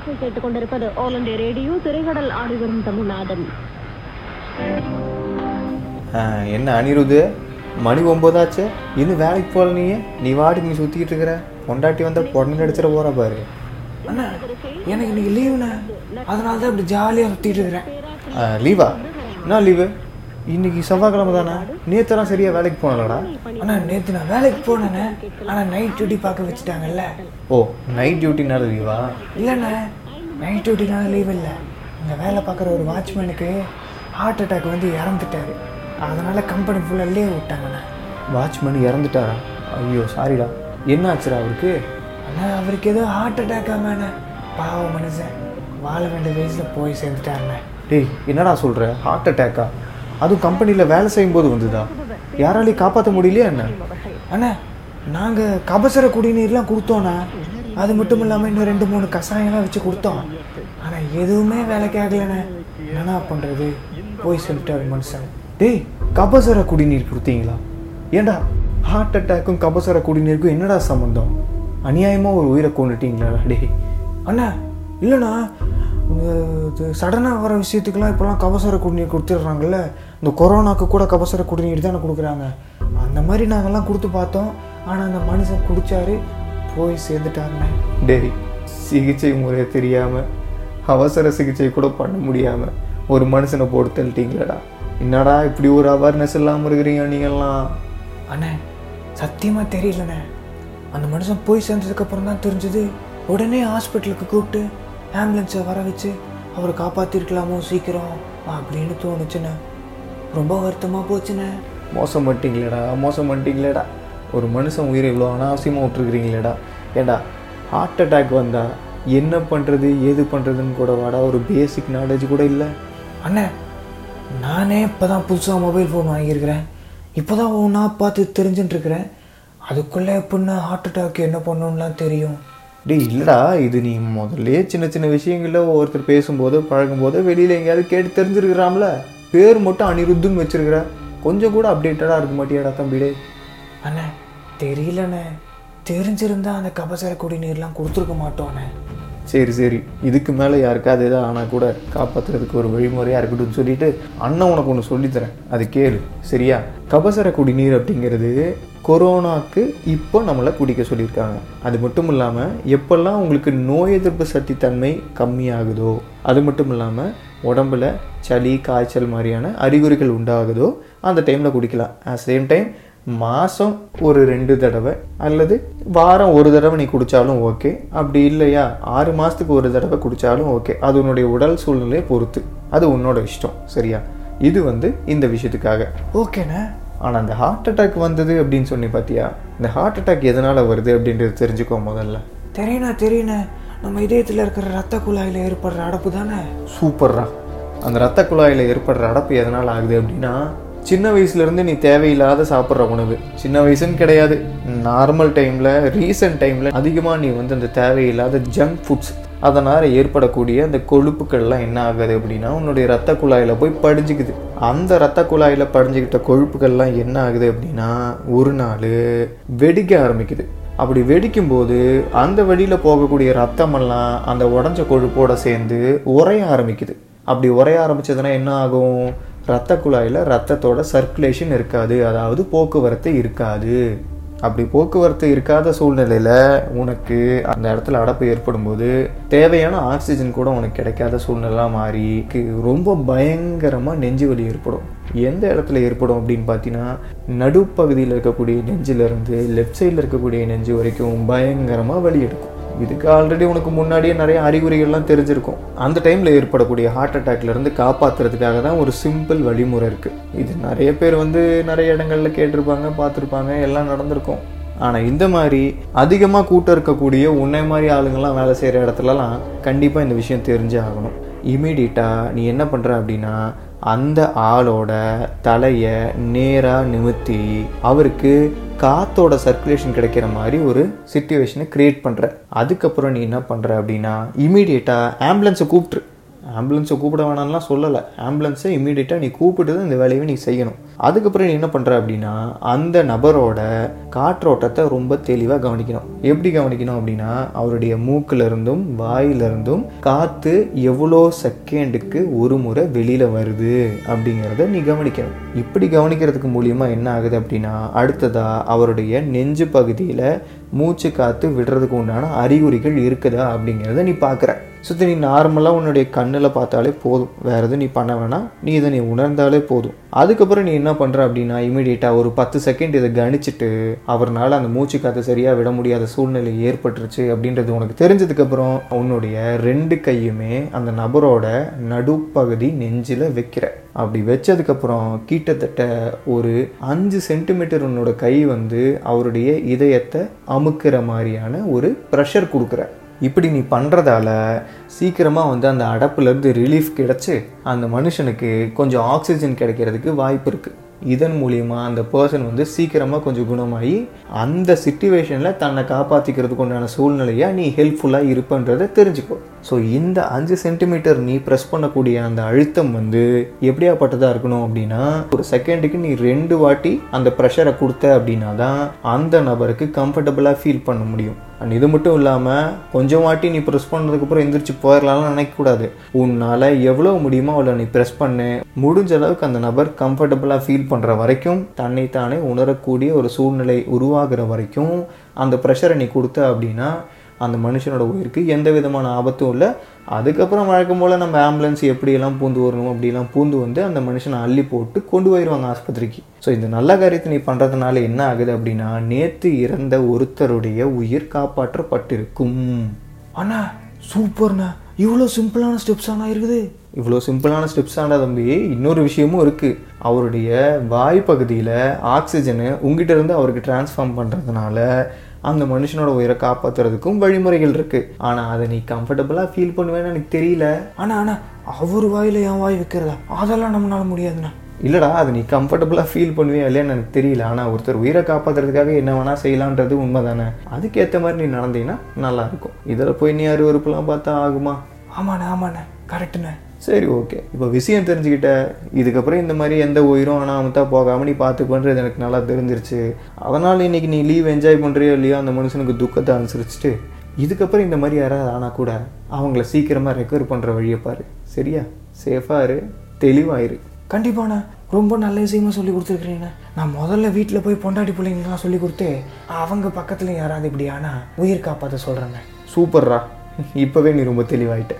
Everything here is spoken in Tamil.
நேர்கள் கேட்டுக்கொண்டிருப்பது ஆல் இண்டியா ரேடியோ திரைக்கடல் ஆடி வரும் தமிழ்நாதன். ஆ, என்ன அனிருது? மணி ஒம்பதாச்சு. இன்னும் வேலைக்கு போகல நீ நீ வாடி நீ சுற்றிக்கிட்டு இருக்கிற. பொண்டாட்டி வந்தால் பொண்ணு அடிச்சிட போகிற பாரு. அண்ணா எனக்கு இன்னைக்கு லீவுண்ணே அதனால தான் இப்படி ஜாலியாக சுற்றிட்டு இருக்கிறேன். லீவா என்ன லீவு இன்னைக்கு செவ்வாய்க்கிழமை தானே? நேற்றுலாம் சரியாக வேலைக்கு போனலடா. அண்ணா நேற்று நான் வேலைக்கு போனேண்ணே ஆனால் நைட் டியூட்டி பார்க்க வச்சுட்டாங்கல்ல. ஓ நைட் டியூட்டினால லீவா இல்லைண்ணே நைட் டியூட்டினால லீவ் இல்லை. இங்கே வேலை பார்க்குற ஒரு வாட்ச்மேனுக்கு ஹார்ட் அட்டாக் வந்து இறந்துட்டாரு. அதனால் கம்பெனி ஃபுல்லாக லீவ் விட்டாங்கண்ணே. வாட்ச்மேன் இறந்துட்டாரா? ஐயோ சாரிடா என்ன ஆச்சுடா அவருக்கு? அண்ணா அவருக்கு ஏதோ ஹார்ட் அட்டாக் ஆமாண்ணே. பாவம் மனுஷன். வாழ வேண்டிய வயசில் போய் சேர்ந்துட்டாருண்ணே. டேய் என்னடா சொல்கிற ஹார்ட் அட்டாக்கா அதுவும் கம்பெனியில் வேலை செய்யும்போது வந்துதா? யாராலையும் காப்பாற்ற முடியலையா என்ன? அண்ணா நாங்கள் கபசர குடிநீர்லாம் கொடுத்தோண்ணா அது மட்டும் இல்லாமல் இன்னும் ரெண்டு மூணு கஷாயம்லாம் வச்சு கொடுத்தோம். ஆனால் எதுவுமே வேலைக்கு ஆகலைண்ணே. என்ன பண்ணுறது போய் சொல்லிட்டாரு மனுஷன். டேய் கபசர குடிநீர் கொடுத்தீங்களா? ஏண்டா ஹார்ட் அட்டாக்கும் கபசர குடிநீருக்கும் என்னடா சம்மந்தம் அநியாயமாக ஒரு உயிரை கொண்டுட்டீங்களா டேய் அண்ணா இல்லைண்ணா. சடனாக வர விஷயத்துக்கெல்லாம் இப்போலாம் கபசர குடிநீர் கொடுத்துட்றாங்கல்ல? இந்த கொரோனாக்கு கூட கபசர குடிநீர் தானே கொடுக்குறாங்க. அந்த மாதிரி நாங்கள்லாம் கொடுத்து பார்த்தோம். ஆனால் அந்த மனுஷன் குடிச்சாரு போய் சேர்ந்துட்டாருண்ணே. டேய் சிகிச்சை முறை தெரியாமல் அவசர சிகிச்சை கூட பண்ண முடியாமல் ஒரு மனுஷனை போட்டு தள்ளிட்டீங்களடா. என்னடா இப்படி ஒரு அவேர்னஸ் இல்லாமல் இருக்கிறீங்க நீங்கள்லாம் அண்ணே சத்தியமாக தெரியலண்ணே. அந்த மனுஷன் போய் சேர்ந்ததுக்கப்புறம் தான் தெரிஞ்சது. உடனே ஹாஸ்பிட்டலுக்கு கூப்பிட்டு ஆம்புலன்ஸை வர வச்சு அவரை காப்பாற்றிருக்கலாமோ சீக்கிரம் அப்படின்னு தோணுச்சுண்ணே. ரொம்ப வருத்தமாக போச்சுண்ணே. மோசம் பண்ணிட்டீங்களேடா மோசம் பண்ணிட்டீங்களேடா. ஒரு மனுஷன் உயிரை இவ்வளோ அனாவசியமாக விட்டுருக்கிறீங்களேடா. ஏண்டா ஹார்ட் அட்டாக் வந்தா என்ன பண்ணுறது ஏது பண்ணுறதுன்னு கூட வாடா ஒரு பேசிக் நாலேஜ் கூட இல்லை. அண்ணே நானே இப்போ தான் புதுசாக மொபைல் ஃபோன் வாங்கியிருக்கிறேன். இப்போ தான் ஒன்றா பார்த்து தெரிஞ்சுட்டு இருக்கிறேன். அதுக்குள்ளே எப்படின்னா ஹார்ட் அட்டாக் என்ன பண்ணணும்லாம் தெரியும். டே இல்லைடா இது நீ முதல்ல சின்ன சின்ன விஷயங்களில் ஒவ்வொருத்தர் பேசும்போது பழகும்போது வெளியில் எங்கேயாவது கேட்டு தெரிஞ்சிருக்கிறாம்ல? பேர் மட்டும் அனிருத்துன்னு வச்சுருக்கிற. கொஞ்சம் கூட அப்டேட்டடாக இருக்க மாட்டியாடா தம்பிடே. அண்ணே தெரியலண்ணே. தெரிஞ்சிருந்தா அந்த கபசர குடிநீர்லாம் கொடுத்துருக்க மாட்டோண்ணே சரி சரி. இதுக்கு மேலே யாருக்காவது எதாவது ஆனால் கூட காப்பாற்றுறதுக்கு ஒரு வழிமுறையாக இருக்கட்டும்னு சொல்லிட்டு அண்ணன் உனக்கு ஒன்று சொல்லித்தரேன் அது கேளு. சரியா? கபசர குடிநீர் அப்படிங்கிறது கொரோனாக்கு இப்போ நம்மளை குடிக்க சொல்லியிருக்காங்க. அது மட்டும் இல்லாமல் எப்பெல்லாம் உங்களுக்கு நோய் எதிர்ப்பு சக்தி தன்மை கம்மியாகுதோ அது மட்டும் இல்லாமல் உடம்புல சளி காய்ச்சல் மாதிரியான அறிகுறிகள் உண்டாகுதோ அந்த டைமில் குடிக்கலாம். அட் சேம் டைம் மாதம் ஒரு ரெண்டு தடவை அல்லது வாரம் ஒரு தடவை நீ குடித்தாலும் ஓகே. அப்படி இல்லையா? ஆறு மாதத்துக்கு ஒரு தடவை குடித்தாலும் ஓகே. அது உன்னுடைய உடல் சூழ்நிலையை பொறுத்து. அது உன்னோட இஷ்டம். சரியா? இது வந்து இந்த விஷயத்துக்காக. ஓகேண்ணே? ஆனால் அந்த ஹார்ட் அட்டாக் வந்தது அப்படின்னு சொன்னி பார்த்தியா இந்த ஹார்ட் அட்டாக் எதனால் வருது அப்படின்றது தெரிஞ்சுக்கோ முதல்ல. தெரியுண்ணா தெரியுண்ணே. நம்ம இதயத்தில் இருக்கிற ரத்த குழாயில் ஏற்படுற அடப்பு தானே? சூப்பர்ரா. அந்த ரத்த குழாயில் ஏற்படுற அடப்பு எதனால் ஆகுது அப்படின்னா சின்ன வயசுலேருந்து நீ தேவையில்லாத சாப்பிட்ற உணவு. சின்ன வயசுன்னு கிடையாது. நார்மல் டைமில் ரீசன்ட் டைமில் அதிகமாக நீ வந்து அந்த தேவையில்லாத ஜங்க் ஃபுட்ஸ் அதனால் ஏற்படக்கூடிய அந்த கொழுப்புக்கள்லாம் என்ன ஆகுது அப்படின்னா உன்னுடைய ரத்த குழாயில் போய் படிஞ்சுக்குது. அந்த ரத்த குழாயில் படிஞ்சுக்கிட்ட கொழுப்புகள்லாம் என்ன ஆகுது அப்படின்னா ஒரு நாள் வெடிக்க ஆரம்பிக்குது. அப்படி வெடிக்கும்போது அந்த வழியில் போகக்கூடிய ரத்தமெல்லாம் அந்த உடஞ்ச கொழுப்போடு சேர்ந்து உரைய ஆரம்பிக்குது. அப்படி உரைய ஆரம்பிச்சதுன்னா என்ன ஆகும்? ரத்த குழாயில் ரத்தத்தோட சர்க்குலேஷன் இருக்காது. அதாவது போக்குவரத்து இருக்காது. அப்படி போக்குவரத்து இருக்காத சூழ்நிலையில் உனக்கு அந்த இடத்துல அடப்பு ஏற்படும் போது தேவையான ஆக்சிஜன் கூட உனக்கு கிடைக்காத சூழ்நிலாம் மாறி ரொம்ப பயங்கரமாக நெஞ்சு வலி ஏற்படும். எந்த இடத்துல ஏற்படும் அப்படின்னு பார்த்தீங்கன்னா நடுப்பகுதியில் இருக்கக்கூடிய நெஞ்சிலிருந்து லெஃப்ட் சைடில் இருக்கக்கூடிய நெஞ்சு வரைக்கும் பயங்கரமாக வலி எடுக்கும். இதுக்கு ஆல்ரெடி உனக்கு முன்னாடியே நிறைய அறிகுறிகள்லாம் தெரிஞ்சிருக்கும். அந்த டைமில் ஏற்படக்கூடிய ஹார்ட் அட்டாக்லேருந்து காப்பாற்றுறதுக்காக தான் ஒரு சிம்பிள் வழிமுறை இருக்குது இது நிறைய பேர் வந்து நிறைய இடங்கள்ல கேட்டிருப்பாங்க பார்த்துருப்பாங்க எல்லாம் நடந்திருக்கும். ஆனால் இந்த மாதிரி அதிகமாக கூட்டம் இருக்கக்கூடிய உன்னை மாதிரி ஆளுங்கள்லாம் வேலை செய்கிற இடத்துலலாம் கண்டிப்பாக இந்த விஷயம் தெரிஞ்சே ஆகணும். இமீடியட்டாக நீ என்ன பண்ணுற அப்படின்னா அந்த ஆளோட தலையை நேராக நிமித்தி அவருக்கு காத்தோட சர்க்குலேஷன் கிடைக்கிற மாதிரி ஒரு சுச்சுவேஷனை க்ரியேட் பண்ணுற அதுக்கப்புறம் நீ என்ன பண்ணுற அப்படின்னா இமீடியட்டாக ஆம்புலன்ஸை கூப்பிட்ரு ஆம்புலன்ஸை கூப்பிட வேணாம்லாம் சொல்லலை. ஆம்புலன்ஸை இமீடியட்டாக நீ கூப்பிட்டு தான் இந்த வேலையை நீ செய்யணும். அதுக்கப்புறம் நீ என்ன பண்ணுற அப்படின்னா அந்த நபரோட காற்றோட்டத்தை ரொம்ப தெளிவாக கவனிக்கணும். எப்படி கவனிக்கணும் அப்படின்னா அவருடைய மூக்கிலிருந்தும் வாயிலிருந்தும் காற்று எவ்வளோ செகண்டுக்கு ஒரு முறை வெளியில் வருது அப்படிங்கிறத நீ கவனிக்கணும். இப்படி கவனிக்கிறதுக்கு மூலியமாக என்ன ஆகுது அப்படின்னா அடுத்ததாக அவருடைய நெஞ்சு பகுதியில் மூச்சு காற்று விடுறதுக்கு உண்டான அறிகுறிகள் இருக்குதா அப்படிங்கிறத நீ பார்க்குற சுற்றி நீ நார்மலாக உன்னுடைய கண்ணில் பார்த்தாலே போதும். வேறு எதுவும் நீ பண்ண வேணாம். நீ இதை நீ உணர்ந்தாலே போதும். அதுக்கப்புறம் நீ என்ன பண்ணுற அப்படின்னா இமீடியட்டாக ஒரு பத்து செகண்ட் இதை கணிச்சிட்டு அவர்னால அந்த மூச்சு காற்று சரியாக விட முடியாத சூழ்நிலை ஏற்பட்டுருச்சு அப்படின்றது உனக்கு தெரிஞ்சதுக்கப்புறம் உன்னுடைய ரெண்டு கையுமே அந்த நபரோட நடுப்பகுதி நெஞ்சில் வைக்கிற. அப்படி வச்சதுக்கப்புறம் கிட்டத்தட்ட ஒரு அஞ்சு சென்டிமீட்டர் உன்னோட கை வந்து அவருடைய இதயத்தை அமுக்கிற மாதிரியான ஒரு ப்ரெஷர் கொடுக்குற. இப்படி நீ பண்ணுறதால சீக்கிரமாக வந்து அந்த அடப்புலேருந்து ரிலீஃப் கிடச்சி அந்த மனுஷனுக்கு கொஞ்சம் ஆக்சிஜன் கிடைக்கிறதுக்கு வாய்ப்பு இருக்குது இதன் மூலிமா அந்த பர்சன் வந்து சீக்கிரமாக கொஞ்சம் குணமாகி அந்த சுச்சுவேஷனில் தன்னை காப்பாற்றிக்கிறதுக்கு உண்டான சூழ்நிலையாக நீ ஹெல்ப்ஃபுல்லாக இருப்பன்றதை தெரிஞ்சுக்கோ. ஸோ இந்த அஞ்சு சென்டிமீட்டர் நீ ப்ரெஸ் பண்ணக்கூடிய அந்த அழுத்தம் வந்து எப்படியாப்பட்டதாக இருக்கணும் அப்படின்னா ஒரு செகண்டுக்கு நீ ரெண்டு வாட்டி அந்த ப்ரெஷரை கொடுத்த அப்படின்னா தான் அந்த நபருக்கு கம்ஃபர்டபுளாக ஃபீல் பண்ண முடியும். அண்ட் இது மட்டும் இல்லாமல் கொஞ்சம் வாட்டி நீ ப்ரெஸ் பண்ணதுக்கப்புறம் எந்திரிச்சு போயிடலாம்னு நினைக்கக்கூடாது உன்னால் எவ்வளோ முடியுமோ அவ்வளோ நீ ப்ரெஸ் பண்ணு. முடிஞ்ச அளவுக்கு அந்த நபர் கம்ஃபர்டபுளாக ஃபீல் பண்ணுற வரைக்கும் தன்னைத்தானே உணரக்கூடிய ஒரு சூழ்நிலை உருவாகிற வரைக்கும் அந்த ப்ரெஷரை நீ கொடுத்த அப்படின்னா அந்த மனுஷனோட உயிருக்கு எந்த விதமான ஆபத்தும் இல்லை. அதுக்கப்புறம் வழக்கம் போல் நம்ம ஆம்புலன்ஸ் எப்படியெல்லாம் பூந்து வரணும் அப்படிலாம் பூந்து வந்து அந்த மனுஷனை அள்ளி போட்டு கொண்டு போயிடுவாங்க ஆஸ்பத்திரிக்கு. ஸோ இந்த நல்ல காரியத்தை நீ பண்ணுறதுனால என்ன ஆகுது அப்படின்னா நேற்று இறந்த ஒருத்தருடைய உயிர் காப்பாற்றப்பட்டிருக்கும். அண்ணா சூப்பர்ண்ணா இவ்வளோ சிம்பிளான ஸ்டெப்ஸ் ஆனால் இருக்குது. இவ்வளோ சிம்பிளான ஸ்டெப்ஸ் ஆனால் தம்பி. இன்னொரு விஷயமும் இருக்குது அவருடைய வாய் பகுதியில் ஆக்சிஜனை உங்ககிட்ட இருந்து அவருக்கு டிரான்ஸ்ஃபார்ம் பண்ணுறதுனால அந்த மனுஷனோட உயிரை காப்பாற்றுறதுக்கும் வழிமுறைகள் இருக்குது ஆனால் அதை நீ கம்ஃபர்டபுளாக ஃபீல் பண்ணுவேன்னு எனக்கு தெரியல. அண்ணா அண்ணா அவர் வாயில் என் வாய் வைக்கிறதா? அதெல்லாம் நம்மளால முடியாதுண்ணா. இல்லைடா அது நீ கம்ஃபர்டபுளாக ஃபீல் பண்ணுவியா இல்லையான்னு எனக்கு தெரியல. ஆனால் ஒருத்தர் உயிரை காப்பாற்றுறதுக்காக என்ன வேணால் செய்யலான்றது உண்மை தானே அதுக்கேற்ற மாதிரி நீ நடந்தீங்கன்னா நல்லாயிருக்கும் இதில் போய் நீ அருவறுப்புலாம் பார்த்தா ஆகுமா? ஆமாண்ணே ஆமாண்ணே. கரெக்டுண்ணே சரி ஓகே இப்போ விஷயம் தெரிஞ்சுக்கிட்ட இதுக்கப்புறம் இந்த மாதிரி எந்த உயிரும் அனாமத்தா போகாமல் நீ பார்த்துக்கோன்றது எனக்கு நல்லா தெரிஞ்சிருச்சு. அதனால் இன்னைக்கு நீ லீவ் என்ஜாய் பண்ணுறியோ இல்லையோ அந்த மனுஷனுக்கு துக்கத்தை அனுசரிச்சுட்டு இதுக்கப்புறம் இந்த மாதிரி யாராவது ஆனால் கூட அவங்கள சீக்கிரமாக ரெக்கவர் பண்ணுற வழியை பாரு. சரியா? சேஃபாக இரு. தெளிவாக இரு கண்டிப்பாண்ணே ரொம்ப நல்ல விஷயமா சொல்லி கொடுத்துருக்குறீங்க நான் முதல்ல வீட்டில் போய் பொண்டாட்டி பிள்ளைங்கலாம் சொல்லி கொடுத்து அவங்க பக்கத்தில் யாராவது இப்படி ஆனால் உயிர் காப்பாற்ற சொல்கிறேண்ணே சூப்பர்ரா இப்போவே நீ ரொம்ப தெளிவாயிட்ட.